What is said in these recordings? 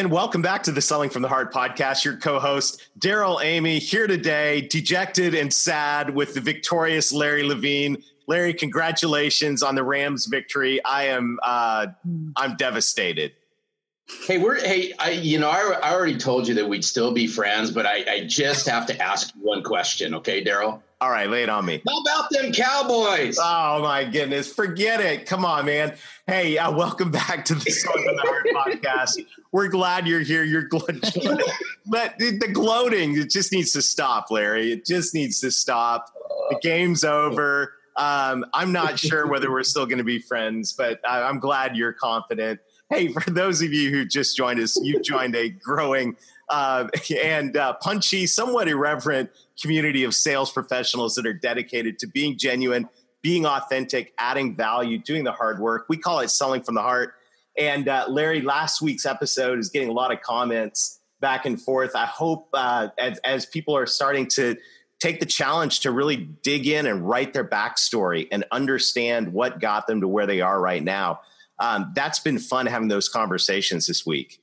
And welcome back to the Selling from the Heart podcast. Your co-host Darrell Amy here today, dejected and sad with the victorious Larry Levine. Larry, congratulations on the Rams victory. I am uh, I'm devastated. Hey, we're hey, I you know I, I already told you that we'd still be friends, but I, I just have to ask one question, okay, Darrell? All right, lay it on me. How about them Cowboys? Oh my goodness, forget it. Come on, man. Hey, uh, welcome back to the Selling from the Heart podcast. We're glad you're here. You're glad, but the gloating it just needs to stop, Larry. It just needs to stop. The game's over. Um, I'm not sure whether we're still going to be friends, but I, I'm glad you're confident. Hey, for those of you who just joined us, you've joined a growing uh, and uh, punchy, somewhat irreverent community of sales professionals that are dedicated to being genuine, being authentic, adding value, doing the hard work. We call it selling from the heart. And uh, Larry, last week's episode is getting a lot of comments back and forth. I hope uh, as, as people are starting to take the challenge to really dig in and write their backstory and understand what got them to where they are right now. Um, that's been fun having those conversations this week.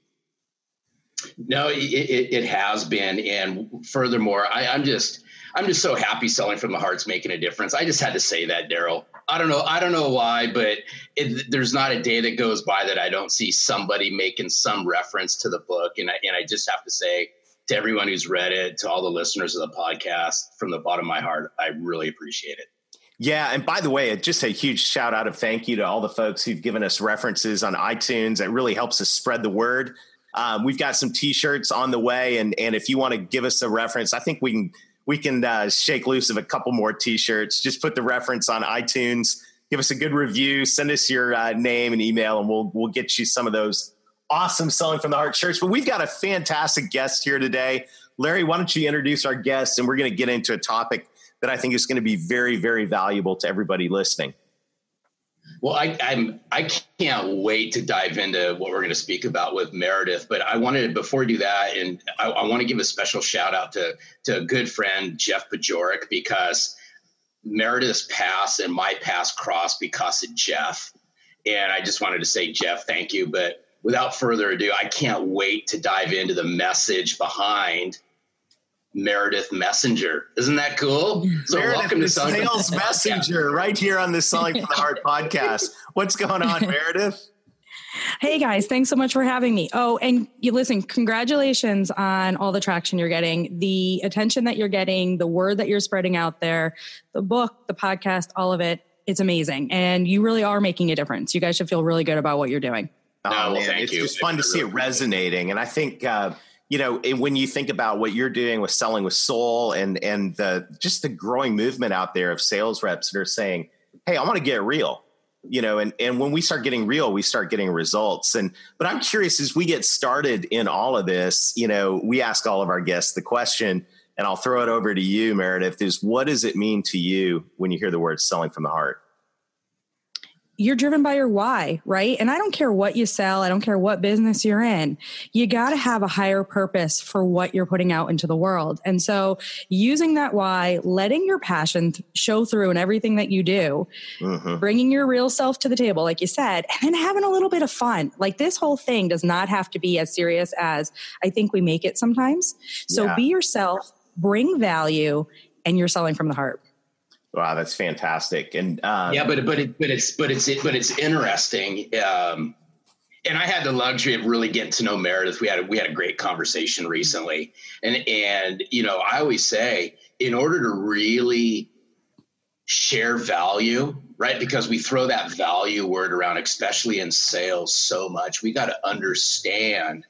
No, it, it, it has been, and furthermore, I, I'm just I'm just so happy selling from the heart's making a difference. I just had to say that, Darrell. I don't know. I don't know why, but it, there's not a day that goes by that I don't see somebody making some reference to the book, and I, and I just have to say to everyone who's read it, to all the listeners of the podcast, from the bottom of my heart, I really appreciate it. Yeah, and by the way, just a huge shout out of thank you to all the folks who've given us references on iTunes. It really helps us spread the word. Um, we've got some T-shirts on the way, and and if you want to give us a reference, I think we can we can uh, shake loose of a couple more T-shirts. Just put the reference on iTunes, give us a good review, send us your uh, name and email, and we'll we'll get you some of those awesome selling from the heart shirts. But we've got a fantastic guest here today, Larry. Why don't you introduce our guest, and we're going to get into a topic that I think is going to be very very valuable to everybody listening. Well, I, I'm I can't wait to dive into what we're going to speak about with Meredith. But I wanted before we do that, and I, I want to give a special shout out to to a good friend Jeff Bajorek because Meredith's pass and my pass crossed because of Jeff. And I just wanted to say, Jeff, thank you. But without further ado, I can't wait to dive into the message behind Meredith Messenger. Isn't that cool? So Meredith welcome to Sales Messenger right here on the Selling from the Heart podcast. What's going on, Meredith? Hey guys, thanks so much for having me. Oh, and you listen, congratulations on all the traction you're getting, the attention that you're getting, the word that you're spreading out there, the book, the podcast, all of it. It's amazing. And you really are making a difference. You guys should feel really good about what you're doing. Oh, no, well, man, it's you. just fun to see it resonating. And I think uh, you know, when you think about what you're doing with selling with soul and and the just the growing movement out there of sales reps that are saying, "Hey, I want to get real." You know, and and when we start getting real, we start getting results. And but I'm curious as we get started in all of this, you know, we ask all of our guests the question, and I'll throw it over to you, Meredith, is what does it mean to you when you hear the word selling from the heart? You're driven by your why, right? And I don't care what you sell, I don't care what business you're in. You got to have a higher purpose for what you're putting out into the world. And so, using that why, letting your passion show through in everything that you do, mm-hmm. bringing your real self to the table, like you said, and then having a little bit of fun. Like this whole thing does not have to be as serious as I think we make it sometimes. So, yeah. be yourself, bring value, and you're selling from the heart. Wow, that's fantastic. And um, yeah, but but it, but it's but it's but it's interesting. Um, and I had the luxury of really getting to know Meredith. We had a, we had a great conversation recently, and and you know I always say in order to really share value, right? Because we throw that value word around, especially in sales, so much. We got to understand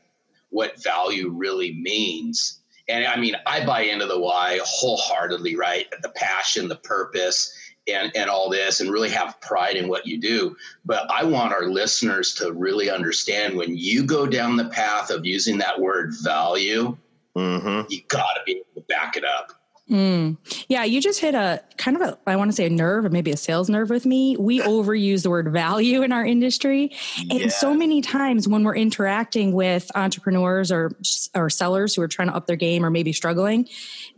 what value really means and I mean, I buy into the why wholeheartedly, right? The passion, the purpose, and, and all this, and really have pride in what you do. But I want our listeners to really understand when you go down the path of using that word value, mm-hmm. you got to be able to back it up. Mm. Yeah, you just hit a kind of a, I want to say a nerve or maybe a sales nerve with me. We overuse the word value in our industry. And yeah. so many times when we're interacting with entrepreneurs or, or sellers who are trying to up their game or maybe struggling,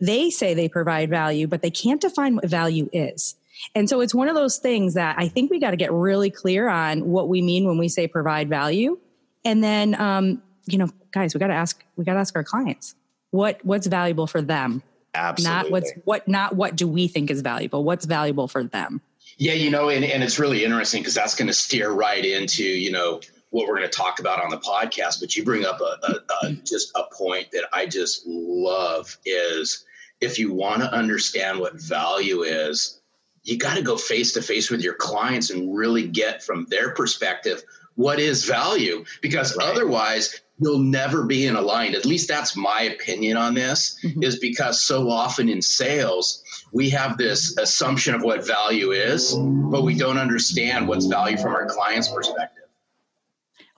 they say they provide value, but they can't define what value is. And so it's one of those things that I think we got to get really clear on what we mean when we say provide value. And then, um, you know, guys, we got to ask, we got to ask our clients what, what's valuable for them Absolutely. Not what's what not what do we think is valuable, what's valuable for them. Yeah, you know, and, and it's really interesting because that's going to steer right into, you know, what we're going to talk about on the podcast. But you bring up a, a, a just a point that I just love is if you want to understand what value is, you got to go face to face with your clients and really get from their perspective what is value because right. otherwise you'll never be in aligned. At least that's my opinion on this, mm-hmm. is because so often in sales, we have this assumption of what value is, but we don't understand what's value from our client's perspective.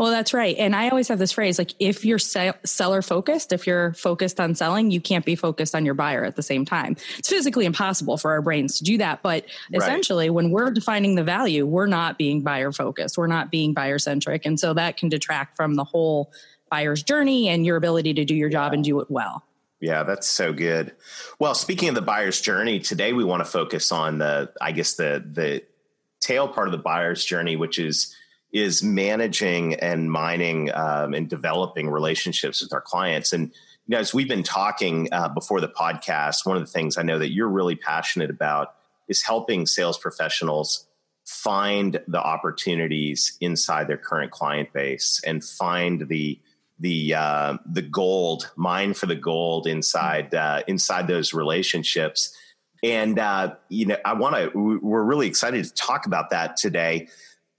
Well, that's right. And I always have this phrase like, if you're seller focused, if you're focused on selling, you can't be focused on your buyer at the same time. It's physically impossible for our brains to do that. But essentially, when we're defining the value, we're not being buyer focused, we're not being buyer centric. And so that can detract from the whole buyer's journey and your ability to do your job and do it well. Yeah, that's so good. Well, speaking of the buyer's journey, today we want to focus on the, I guess the the tail part of the buyer's journey, which is is managing and mining um, and developing relationships with our clients. And you know, as we've been talking uh, before the podcast, one of the things I know that you're really passionate about is helping sales professionals find the opportunities inside their current client base and find the the uh, the gold, mine for the gold inside uh, inside those relationships. And uh, you know, I want to. We're really excited to talk about that today.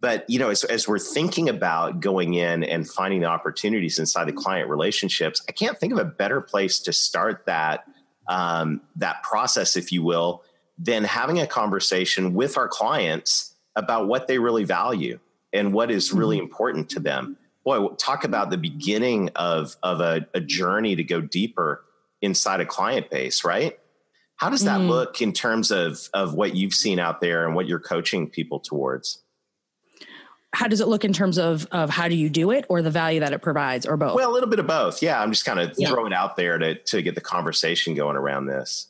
But you know, as, as we're thinking about going in and finding the opportunities inside the client relationships, I can't think of a better place to start that um, that process, if you will, than having a conversation with our clients about what they really value and what is really mm-hmm. important to them boy, talk about the beginning of of a, a journey to go deeper inside a client base, right? How does that mm. look in terms of of what you've seen out there and what you're coaching people towards? How does it look in terms of of how do you do it or the value that it provides or both? Well, a little bit of both. Yeah, I'm just kind of yeah. throwing out there to to get the conversation going around this.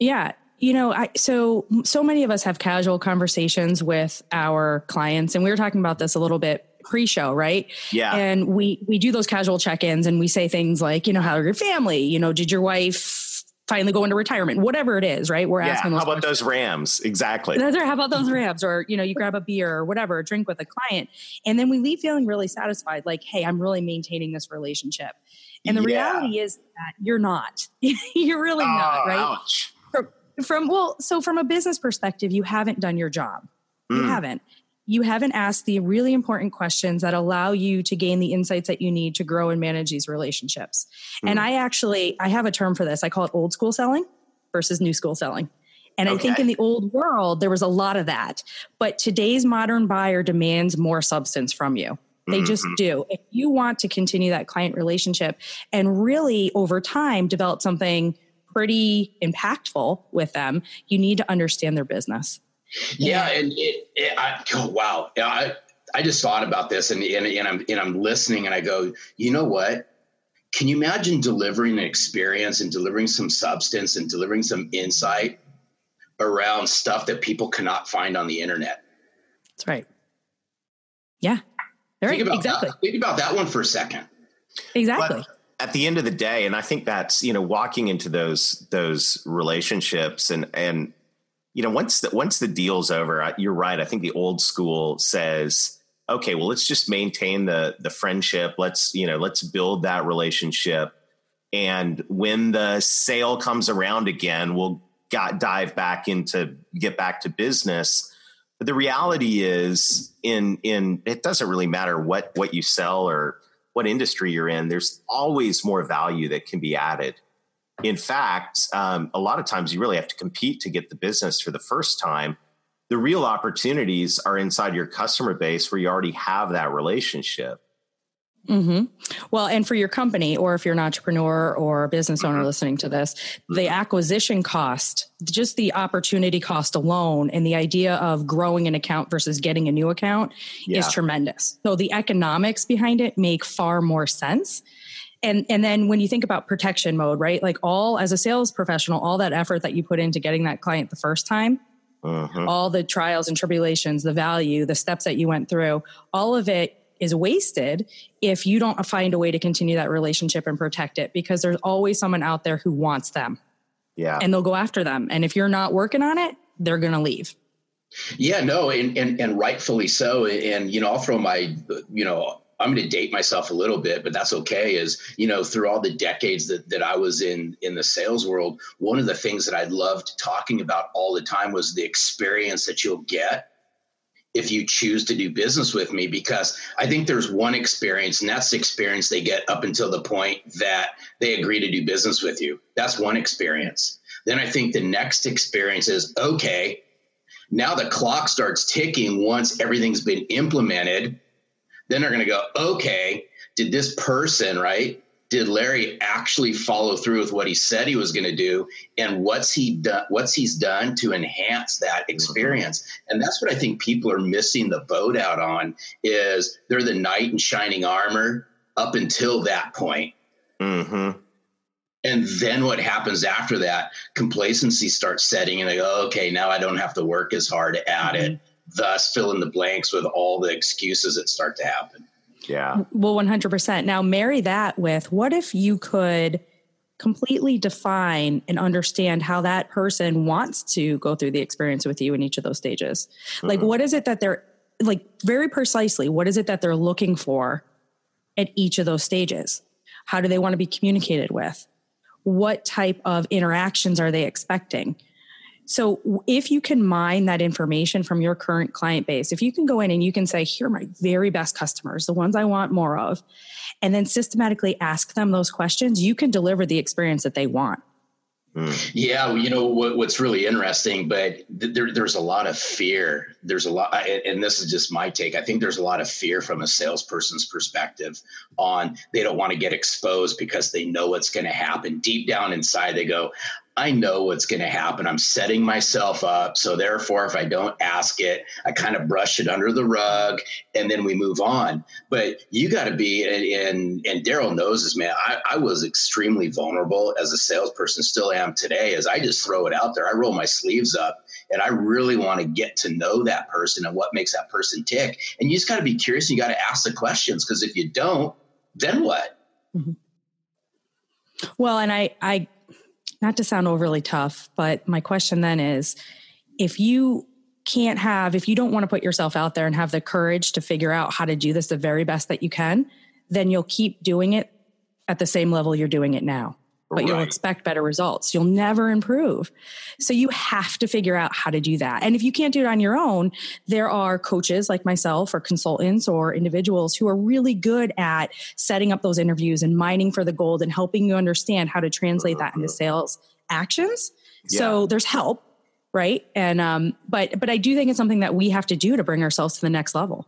Yeah, you know, I so so many of us have casual conversations with our clients and we were talking about this a little bit pre-show, right? Yeah. And we we do those casual check-ins and we say things like, you know, how are your family? You know, did your wife finally go into retirement? Whatever it is, right? We're yeah, asking how about questions. those Rams? Exactly. That's right. How about those Rams? Or, you know, you grab a beer or whatever, a drink with a client. And then we leave feeling really satisfied, like, hey, I'm really maintaining this relationship. And the yeah. reality is that you're not. you're really oh, not, right? Ouch. From, from well, so from a business perspective, you haven't done your job. You mm. haven't you haven't asked the really important questions that allow you to gain the insights that you need to grow and manage these relationships. Mm. And I actually I have a term for this. I call it old school selling versus new school selling. And okay. I think in the old world there was a lot of that. But today's modern buyer demands more substance from you. They mm-hmm. just do. If you want to continue that client relationship and really over time develop something pretty impactful with them, you need to understand their business. Yeah, and it, it I, oh, wow, I I just thought about this, and, and and I'm and I'm listening, and I go, you know what? Can you imagine delivering an experience and delivering some substance and delivering some insight around stuff that people cannot find on the internet? That's right. Yeah. Think about exactly. That. Think about that one for a second. Exactly. But at the end of the day, and I think that's you know walking into those those relationships and and you know, once the, once the deal's over, you're right. I think the old school says, okay, well, let's just maintain the the friendship. Let's you know, let's build that relationship. And when the sale comes around again, we'll got dive back into get back to business. But the reality is, in in it doesn't really matter what what you sell or what industry you're in. There's always more value that can be added in fact, um, a lot of times you really have to compete to get the business for the first time. The real opportunities are inside your customer base where you already have that relationship. Mm-hmm. Well, and for your company, or if you're an entrepreneur or a business owner mm-hmm. listening to this, the mm-hmm. acquisition cost, just the opportunity cost alone, and the idea of growing an account versus getting a new account yeah. is tremendous. So the economics behind it make far more sense. And, and then when you think about protection mode, right? Like all as a sales professional, all that effort that you put into getting that client the first time, uh-huh. all the trials and tribulations, the value, the steps that you went through, all of it is wasted if you don't find a way to continue that relationship and protect it because there's always someone out there who wants them. Yeah. And they'll go after them. And if you're not working on it, they're going to leave. Yeah, no, and, and and rightfully so. And you know, I'll throw my you know I'm going to date myself a little bit, but that's okay. Is you know, through all the decades that that I was in in the sales world, one of the things that I loved talking about all the time was the experience that you'll get if you choose to do business with me because I think there's one experience and that's the experience they get up until the point that they agree to do business with you. That's one experience. Then I think the next experience is okay, now the clock starts ticking once everything's been implemented then they're going to go, okay, did this person, right? Did Larry actually follow through with what he said he was going to do, and what's he done? What's he's done to enhance that mm-hmm. experience? Mm-hmm. And that's what I think people are missing the boat out on. Is they're the knight in shining armor up until that point. Mm-hmm. And then what happens after that? Complacency starts setting, and they go, okay, now I don't have to work as hard at mm-hmm. it thus fill in the blanks with all the excuses that start to happen. Yeah. Well, 100%. Now, marry that with what if you could completely define and understand how that person wants to go through the experience with you in each of those stages? Mm-hmm. Like, what is it that they're like very precisely? What is it that they're looking for at each of those stages? How do they want to be communicated with? What type of interactions are they expecting? So if you can mine that information from your current client base, if you can go in and you can say, here are my very best customers, the ones I want more of, and then systematically ask them those questions, you can deliver the experience that they want. Mm. Yeah, you know what, what's really interesting, but th- there, there's a lot of fear. There's a lot, and this is just my take. I think there's a lot of fear from a salesperson's perspective on they don't want to get exposed because they know what's going to happen. Deep down inside, they go, I know what's going to happen. I'm setting myself up. So therefore, if I don't ask it, I kind of brush it under the rug and then we move on. But you got to be, and, and Darrell knows this, man. I, I was extremely vulnerable as a salesperson, still am today, as I just throw it out there. I roll my sleeves up and I really want to get to know that person and what makes that person tick. And you just got to be curious. And you got to ask the questions because if you don't, then what? Mm-hmm. Well, and I, I not to sound overly tough, but my question then is if you can't have, if you don't want to put yourself out there and have the courage to figure out how to do this the very best that you can, then you'll keep doing it at the same level you're doing it now but right. you'll expect better results. You'll never improve. So you have to figure out how to do that. And if you can't do it on your own, there are coaches like myself or consultants or individuals who are really good at setting up those interviews and mining for the gold and helping you understand how to translate that into sales actions. Yeah. So there's help, right? And um but but I do think it's something that we have to do to bring ourselves to the next level.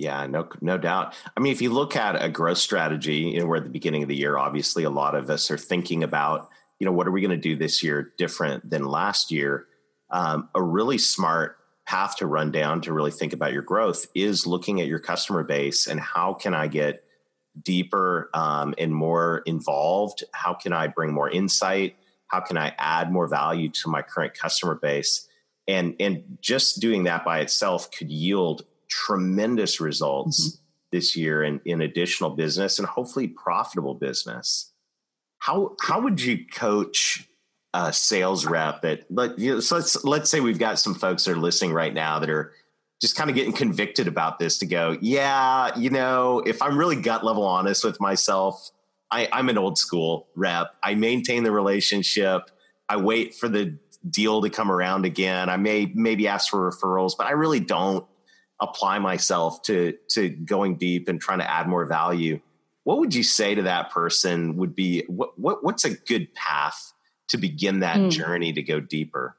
Yeah, no, no doubt. I mean, if you look at a growth strategy, you know, we're at the beginning of the year. Obviously, a lot of us are thinking about, you know, what are we going to do this year different than last year? Um, a really smart path to run down to really think about your growth is looking at your customer base and how can I get deeper um, and more involved? How can I bring more insight? How can I add more value to my current customer base? And and just doing that by itself could yield tremendous results mm-hmm. this year in, in additional business and hopefully profitable business. How how would you coach a sales rep that let you know, so let's let's say we've got some folks that are listening right now that are just kind of getting convicted about this to go, yeah, you know, if I'm really gut level honest with myself, I, I'm an old school rep. I maintain the relationship. I wait for the deal to come around again. I may maybe ask for referrals, but I really don't apply myself to to going deep and trying to add more value what would you say to that person would be what, what what's a good path to begin that mm. journey to go deeper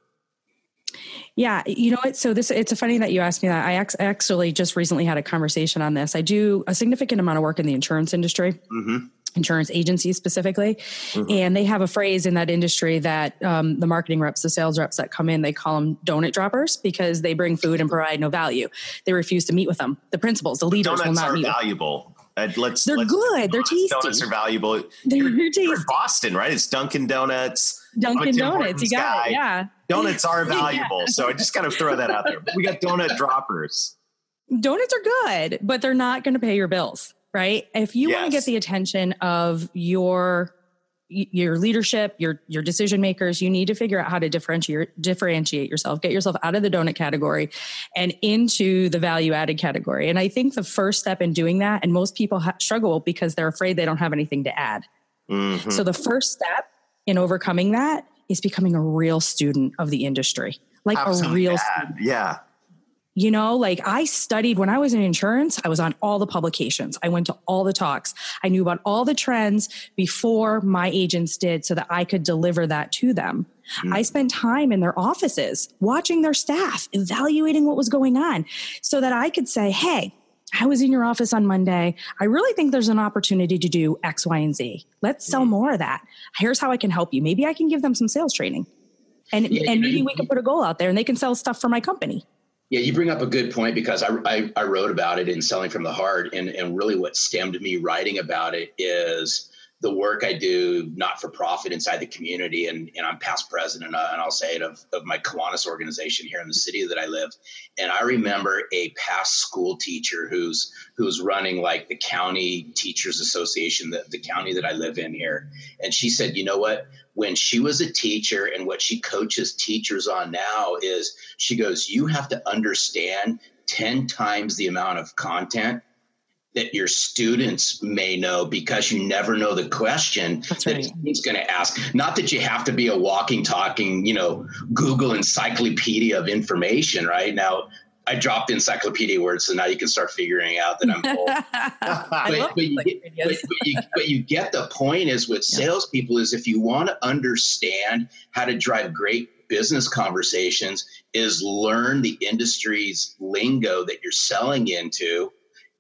Yeah, you know what? So this it's funny that you asked me that. I actually just recently had a conversation on this. I do a significant amount of work in the insurance industry. Mm-hmm insurance agencies specifically. Mm-hmm. And they have a phrase in that industry that um, the marketing reps, the sales reps that come in, they call them donut droppers because they bring food and provide no value. They refuse to meet with them. The principals, the leaders Donuts will not are meet. valuable. Uh, let's, they're let's, good. They're tasty. Donuts are valuable. They're, you're, tasty. You're Boston, right? It's Dunkin' Donuts. Dunkin' Donuts. You got guy. it. Yeah. Donuts are valuable. yeah. So I just kind of throw that out there. We got donut droppers. Donuts are good, but they're not going to pay your bills, right? If you yes. want to get the attention of your your leadership, your your decision makers, you need to figure out how to differentiate differentiate yourself, get yourself out of the donut category and into the value added category. And I think the first step in doing that, and most people ha- struggle because they're afraid they don't have anything to add. Mm-hmm. So the first step in overcoming that is becoming a real student of the industry, like Absolutely a real student. Yeah. You know, like I studied when I was in insurance, I was on all the publications. I went to all the talks. I knew about all the trends before my agents did so that I could deliver that to them. Mm. I spent time in their offices watching their staff, evaluating what was going on so that I could say, Hey, I was in your office on Monday. I really think there's an opportunity to do X, Y, and Z. Let's sell more of that. Here's how I can help you. Maybe I can give them some sales training. And, yeah, and maybe we can put a goal out there and they can sell stuff for my company. Yeah, you bring up a good point because I, I, I wrote about it in Selling from the Heart. And, and really what stemmed me writing about it is the work I do not for profit inside the community. And, and I'm past president, uh, and I'll say it, of, of my Kiwanis organization here in the city that I live. And I remember a past school teacher who's who's running like the county teachers association, the, the county that I live in here. And she said, you know what? When she was a teacher and what she coaches teachers on now is she goes, you have to understand 10 times the amount of content that your students may know because you never know the question That's right. that he's going to ask. Not that you have to be a walking, talking, you know, Google encyclopedia of information, right? Now, I dropped encyclopedia words, so now you can start figuring out that I'm old. but, but, you get, but, you, but, you, get the point is with salespeople is if you want to understand how to drive great business conversations is learn the industry's lingo that you're selling into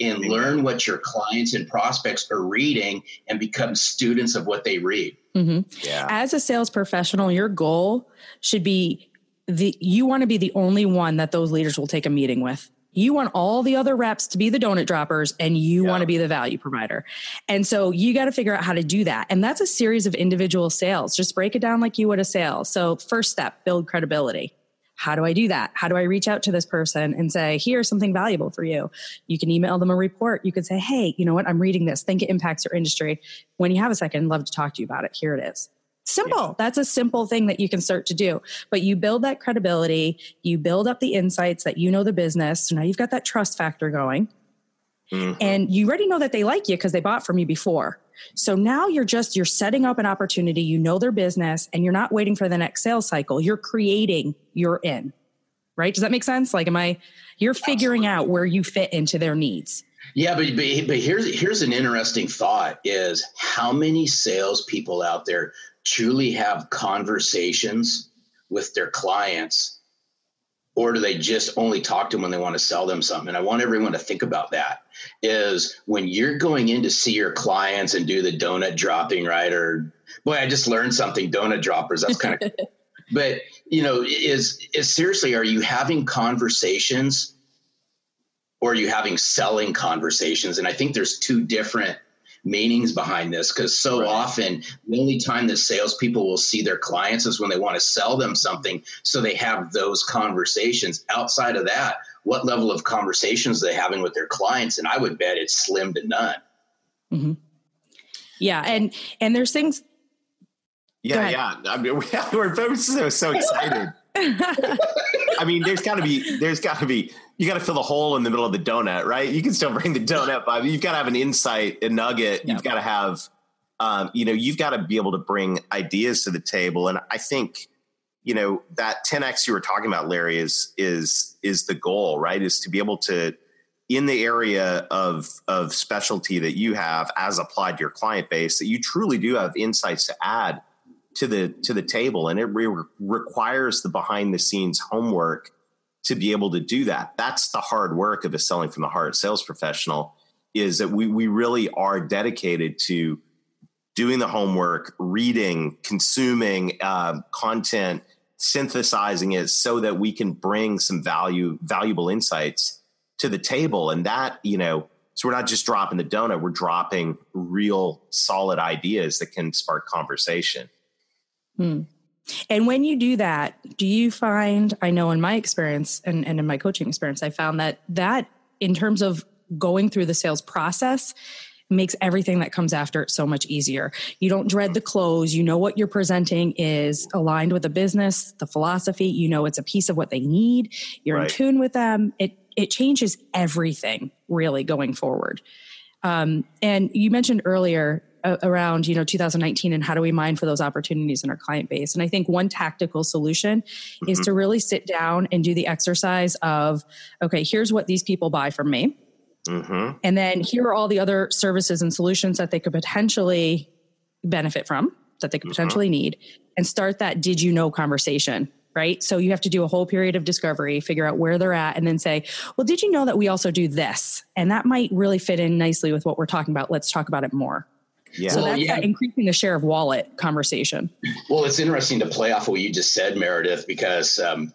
and learn what your clients and prospects are reading and become students of what they read. Mm-hmm. Yeah. As a sales professional, your goal should be the you want to be the only one that those leaders will take a meeting with. You want all the other reps to be the donut droppers and you yeah. want to be the value provider. And so you got to figure out how to do that. And that's a series of individual sales. Just break it down like you would a sale. So first step, build credibility how do I do that? How do I reach out to this person and say, here's something valuable for you? You can email them a report. You could say, hey, you know what? I'm reading this. Think it impacts your industry. When you have a second, I'd love to talk to you about it. Here it is. Simple. Yeah. That's a simple thing that you can start to do. But you build that credibility, you build up the insights that you know the business. So now you've got that trust factor going. Mm-hmm. And you already know that they like you because they bought from you before. So now you're just you're setting up an opportunity, you know their business and you're not waiting for the next sales cycle. You're creating your in. Right? Does that make sense? Like am I you're figuring Absolutely. out where you fit into their needs. Yeah, but, but but here's here's an interesting thought is how many salespeople out there truly have conversations with their clients or do they just only talk to them when they want to sell them something and i want everyone to think about that is when you're going in to see your clients and do the donut dropping right or boy i just learned something donut droppers that's kind of but you know is is seriously are you having conversations or are you having selling conversations and i think there's two different meanings behind this because so right. often the only time that salespeople will see their clients is when they want to sell them something. So they have those conversations. Outside of that, what level of conversations they're they having with their clients? And I would bet it's slim to none. Mm-hmm. Yeah, and and there's things. Yeah, yeah. I mean, we're both so so excited. I mean, there's got to be there's got to be you got to fill the hole in the middle of the donut, right? You can still bring the donut, but you've got to have an insight, a nugget. You've got to have, um, you know, you've got to be able to bring ideas to the table. And I think, you know, that 10x you were talking about, Larry, is is is the goal, right? Is to be able to in the area of of specialty that you have as applied to your client base that you truly do have insights to add to the to the table and it re- requires the behind the scenes homework to be able to do that that's the hard work of a selling from the heart sales professional is that we we really are dedicated to doing the homework reading consuming uh, content synthesizing it so that we can bring some value valuable insights to the table and that you know so we're not just dropping the donut we're dropping real solid ideas that can spark conversation Hmm. And when you do that, do you find, I know in my experience and, and in my coaching experience, I found that that in terms of going through the sales process, makes everything that comes after it so much easier. You don't dread the close. You know what you're presenting is aligned with the business, the philosophy. You know it's a piece of what they need. You're right. in tune with them. It it changes everything really going forward. Um, and you mentioned earlier around you know 2019 and how do we mine for those opportunities in our client base and i think one tactical solution mm-hmm. is to really sit down and do the exercise of okay here's what these people buy from me mm-hmm. and then here are all the other services and solutions that they could potentially benefit from that they could mm-hmm. potentially need and start that did you know conversation right? So you have to do a whole period of discovery, figure out where they're at, and then say, well, did you know that we also do this? And that might really fit in nicely with what we're talking about. Let's talk about it more. Yeah. So that's yeah. increasing the share of wallet conversation. Well, it's interesting to play off what you just said, Meredith, because um,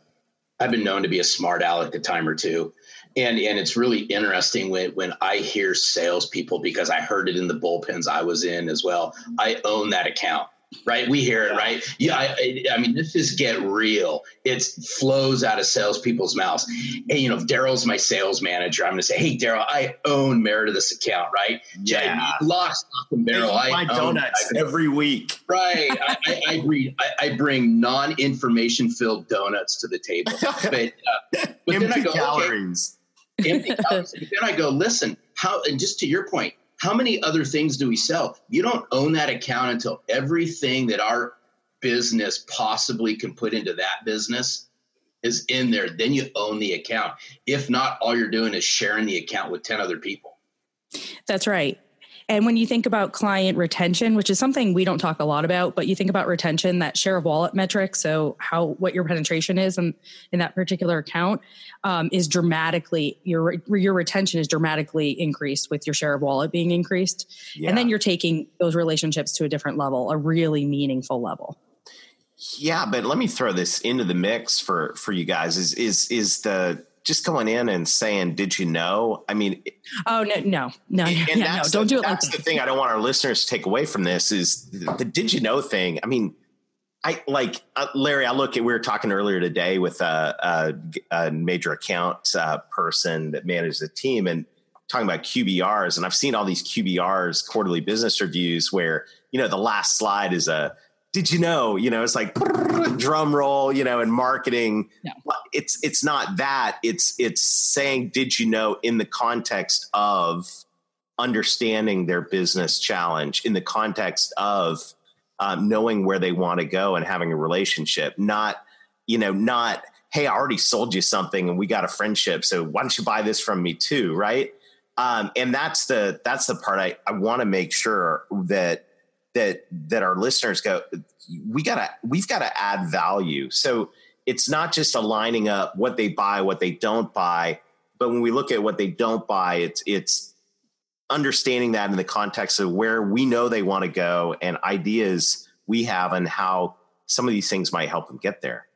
I've been known to be a smart aleck a time or two. And, and it's really interesting when, when I hear salespeople, because I heard it in the bullpens I was in as well. I own that account right? We hear it, right? Yeah, I, I, mean, this is get real. It flows out of salespeople's mouths. And you know, Darrell's my sales manager. I'm going to say, hey, Darrell, I own Meredith's account, right? Yeah, lock, stock, and barrel. I buy donuts I, every week, right? I, I, I, bring, I, bring non-information filled donuts to the table, but, uh, but empty then I go, calories. Okay, empty calories. Then I go, listen, how? And just to your point how many other things do we sell? You don't own that account until everything that our business possibly can put into that business is in there. Then you own the account. If not, all you're doing is sharing the account with 10 other people. That's right. And when you think about client retention, which is something we don't talk a lot about, but you think about retention, that share of wallet metric, so how what your penetration is in, in that particular account um, is dramatically your your retention is dramatically increased with your share of wallet being increased, yeah. and then you're taking those relationships to a different level, a really meaningful level. Yeah, but let me throw this into the mix for for you guys. Is is is the just going in and saying, "Did you know?" I mean, oh no, no, no, and yeah, no don't the, do it. That's like the thing I don't want our listeners to take away from this is the, the "Did you know?" thing. I mean, I like uh, Larry. I look at we were talking earlier today with a, a, a major account uh, person that manages the team and talking about QBRs, and I've seen all these QBRs quarterly business reviews where you know the last slide is a did you know you know it's like drum roll you know in marketing. No. it's it's not that. It's it's saying did you know in the context of understanding their business challenge in the context of um, knowing where they want to go and having a relationship not you know not hey i already sold you something and we got a friendship so why don't you buy this from me too? Right? Um, and that's the that's the part i, I want to make sure that that that our listeners go we gotta we've got to add value. So it's not just aligning up what they buy what they don't buy but when we look at what they don't buy it's it's understanding that in the context of where we know they want to go and ideas we have and how some of these things might help them get there.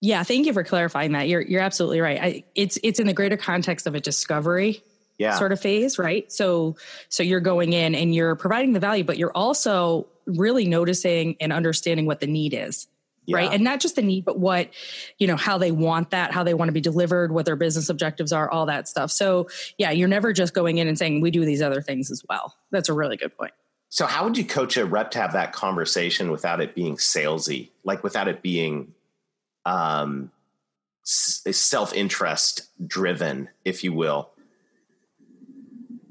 Yeah thank you for clarifying that. You're you're absolutely right. I, it's it's in the greater context of a discovery yeah. sort of phase, right? So so you're going in and you're providing the value, but you're also really noticing and understanding what the need is. Yeah. Right. And not just the need, but what, you know, how they want that, how they want to be delivered, what their business objectives are, all that stuff. So, yeah, you're never just going in and saying, we do these other things as well. That's a really good point. So, how would you coach a rep to have that conversation without it being salesy, like without it being um, self interest driven, if you will?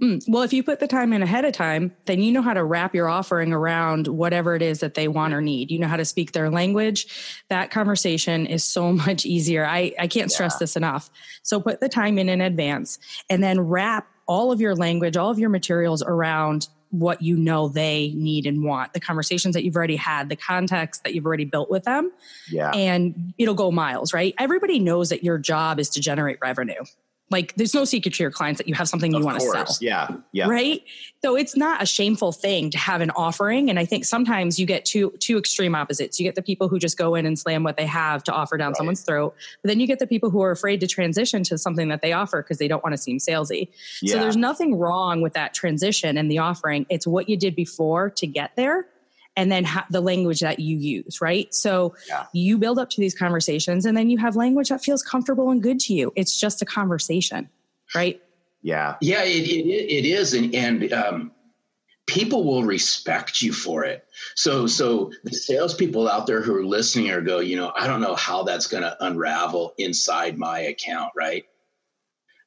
Mm, well, if you put the time in ahead of time, then you know how to wrap your offering around whatever it is that they want or need. You know how to speak their language. That conversation is so much easier. I, I can't stress yeah. this enough. So put the time in in advance and then wrap all of your language, all of your materials around what you know they need and want, the conversations that you've already had, the context that you've already built with them. Yeah. And it'll go miles, right? Everybody knows that your job is to generate revenue. Like there's no secret to your clients that you have something you want to sell. Yeah. Yeah. Right. So it's not a shameful thing to have an offering. And I think sometimes you get two two extreme opposites. You get the people who just go in and slam what they have to offer down Right. someone's throat. But then you get the people who are afraid to transition to something that they offer because they don't want to seem salesy. Yeah. So there's nothing wrong with that transition and the offering. It's what you did before to get there. And then ha- the language that you use, right? So Yeah. you build up to these conversations and then you have language that feels comfortable and good to you. It's just a conversation, right? yeah. Yeah, it, it, it is, and and um, people will respect you for it. So so the salespeople out there who are listening are go, you know, I don't know how that's going to unravel inside my account, right?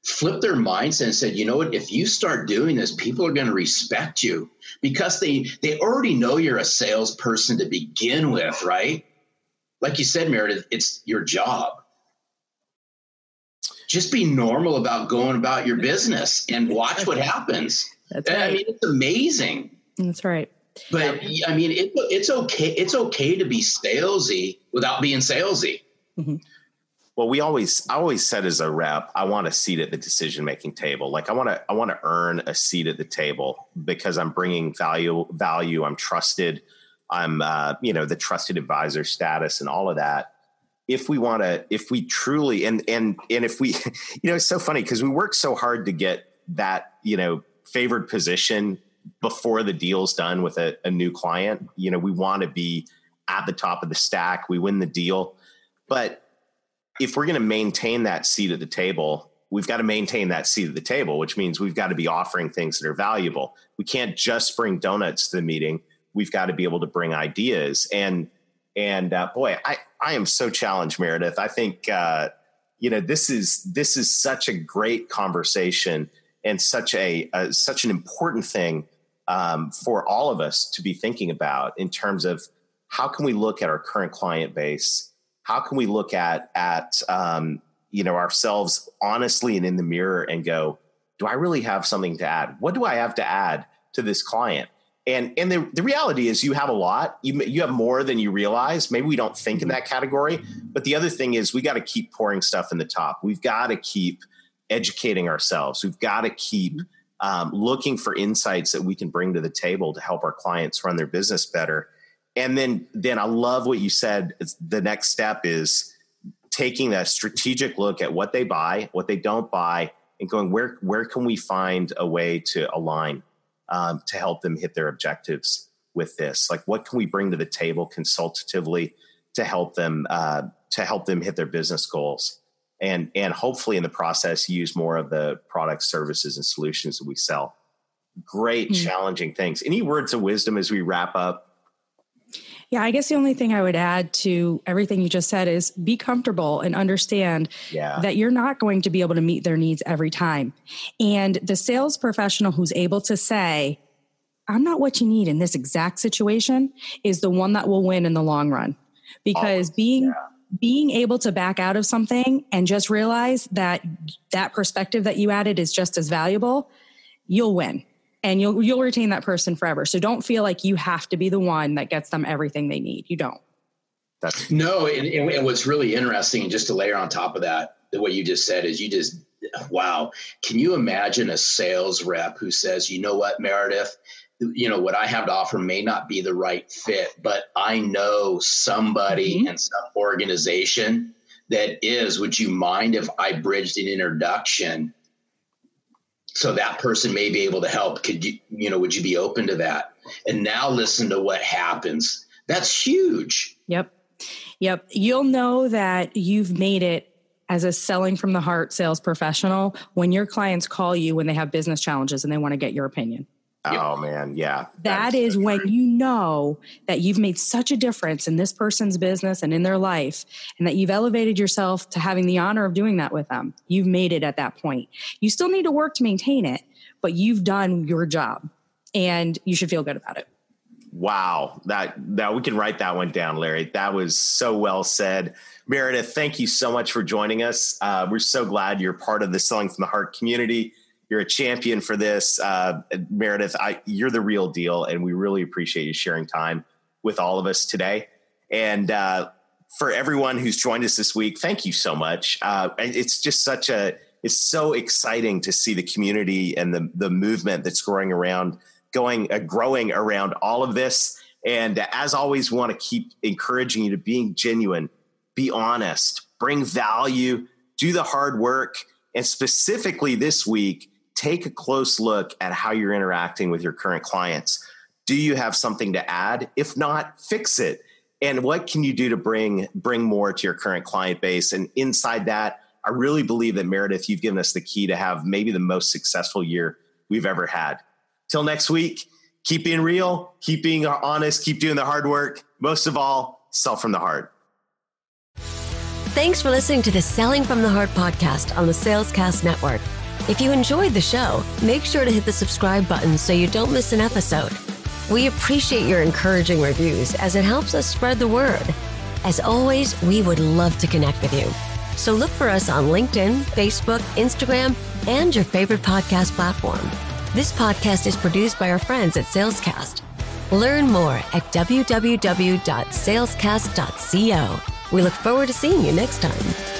Flip their mindset and said, you know what? If you start doing this, people are going to respect you because they they already know you're a salesperson to begin with, right? Like you said, Meredith, it's your job just be normal about going about your business and watch what happens. That's right. I mean, it's amazing. That's right. But I mean, it, it's okay. It's okay to be salesy without being salesy. Mm-hmm. Well, we always, I always said as a rep, I want a seat at the decision making table. Like I want to, I want to earn a seat at the table because I'm bringing value, value. I'm trusted. I'm, uh, you know, the trusted advisor status and all of that. If we want to, if we truly, and and and if we, you know, it's so funny because we work so hard to get that, you know, favored position before the deal's done with a, a new client. You know, we want to be at the top of the stack. We win the deal, but if we're going to maintain that seat at the table, we've got to maintain that seat at the table, which means we've got to be offering things that are valuable. We can't just bring donuts to the meeting. We've got to be able to bring ideas. And and uh, boy, I I am so challenged, Meredith. I think uh, you know this is this is such a great conversation and such a uh, such an important thing um, for all of us to be thinking about in terms of how can we look at our current client base how can we look at at um, you know ourselves honestly and in the mirror and go do i really have something to add? What do i have to add to this client? And and the, the reality is you have a lot. You, you have more than you realize. Maybe we don't think in that category but the other thing is we got to keep pouring stuff in the top. We've got to keep educating ourselves. We've got to keep um, looking for insights that we can bring to the table to help our clients run their business better and then then i love what you said. It's- the next step is taking a strategic look at what they buy what they don't buy and going where where can we find a way to align um, to help them hit their objectives with this? Like what can we bring to the table consultatively to help them uh, to help them hit their business goals? And and hopefully in the process use more of the products services and solutions that we sell. Great Hmm. challenging things. Any words of wisdom as we wrap up Yeah, I guess the only thing I would add to everything you just said is be comfortable and understand yeah that you're not going to be able to meet their needs every time. And the sales professional who's able to say, I'm not what you need in this exact situation is the one that will win in the long run. Because Always, being yeah. being able to back out of something and just realize that that perspective that you added is just as valuable, you'll win. And you'll you'll retain that person forever. So don't feel like you have to be the one that gets them everything they need. You don't. that's No, and, and, and what's really interesting, and just to layer on top of that, that what you just said is you just, wow. Can you imagine a sales rep who says, you know what, Meredith, you know, what I have to offer may not be the right fit, but I know somebody Mhm. and some organization that is. Would you mind if I bridged an introduction? So that person may be able to help. Could you, you know, would you be open to that? And now listen to what happens. That's huge. Yep. Yep. You'll know that you've made it as a selling from the heart sales professional when your clients call you when they have business challenges and they want to get your opinion. Oh man yeah That is when you know that you've made such a difference in this person's business and in their life, and that you've elevated yourself to having the honor of doing that with them. You've made it at that point. You still need to work to maintain it, but you've done your job and you should feel good about it. Wow, that that we can write that one down, Larry. That was so well said, Meredith. Thank you so much for joining us. Uh, we're so glad you're part of the Selling from the Heart community. You're a champion for this, uh, Meredith. I, you're the real deal, and we really appreciate you sharing time with all of us today. And uh, for everyone who's joined us this week, thank you so much. Uh, it's just such a it's so exciting to see the community and the the movement that's growing around going uh, growing around all of this. And as always, want to keep encouraging you to being genuine, be honest, bring value, do the hard work, and specifically this week, take a close look at how you're interacting with your current clients. Do you have something to add? If not, fix it. And what can you do to bring bring more to your current client base? And inside that, I really believe that Meredith, you've given us the key to have maybe the most successful year we've ever had. Till next week, keep being real, keep being honest, keep doing the hard work. Most of all, sell from the heart. Thanks for listening to the Selling from the Heart podcast on the Salescast Network. If you enjoyed the show, make sure to hit the subscribe button so you don't miss an episode. We appreciate your encouraging reviews as it helps us spread the word. As always, we would love to connect with you. So look for us on LinkedIn, Facebook, Instagram, and your favorite podcast platform. This podcast is produced by our friends at Salescast. Learn more at www.salescast.co. We look forward to seeing you next time.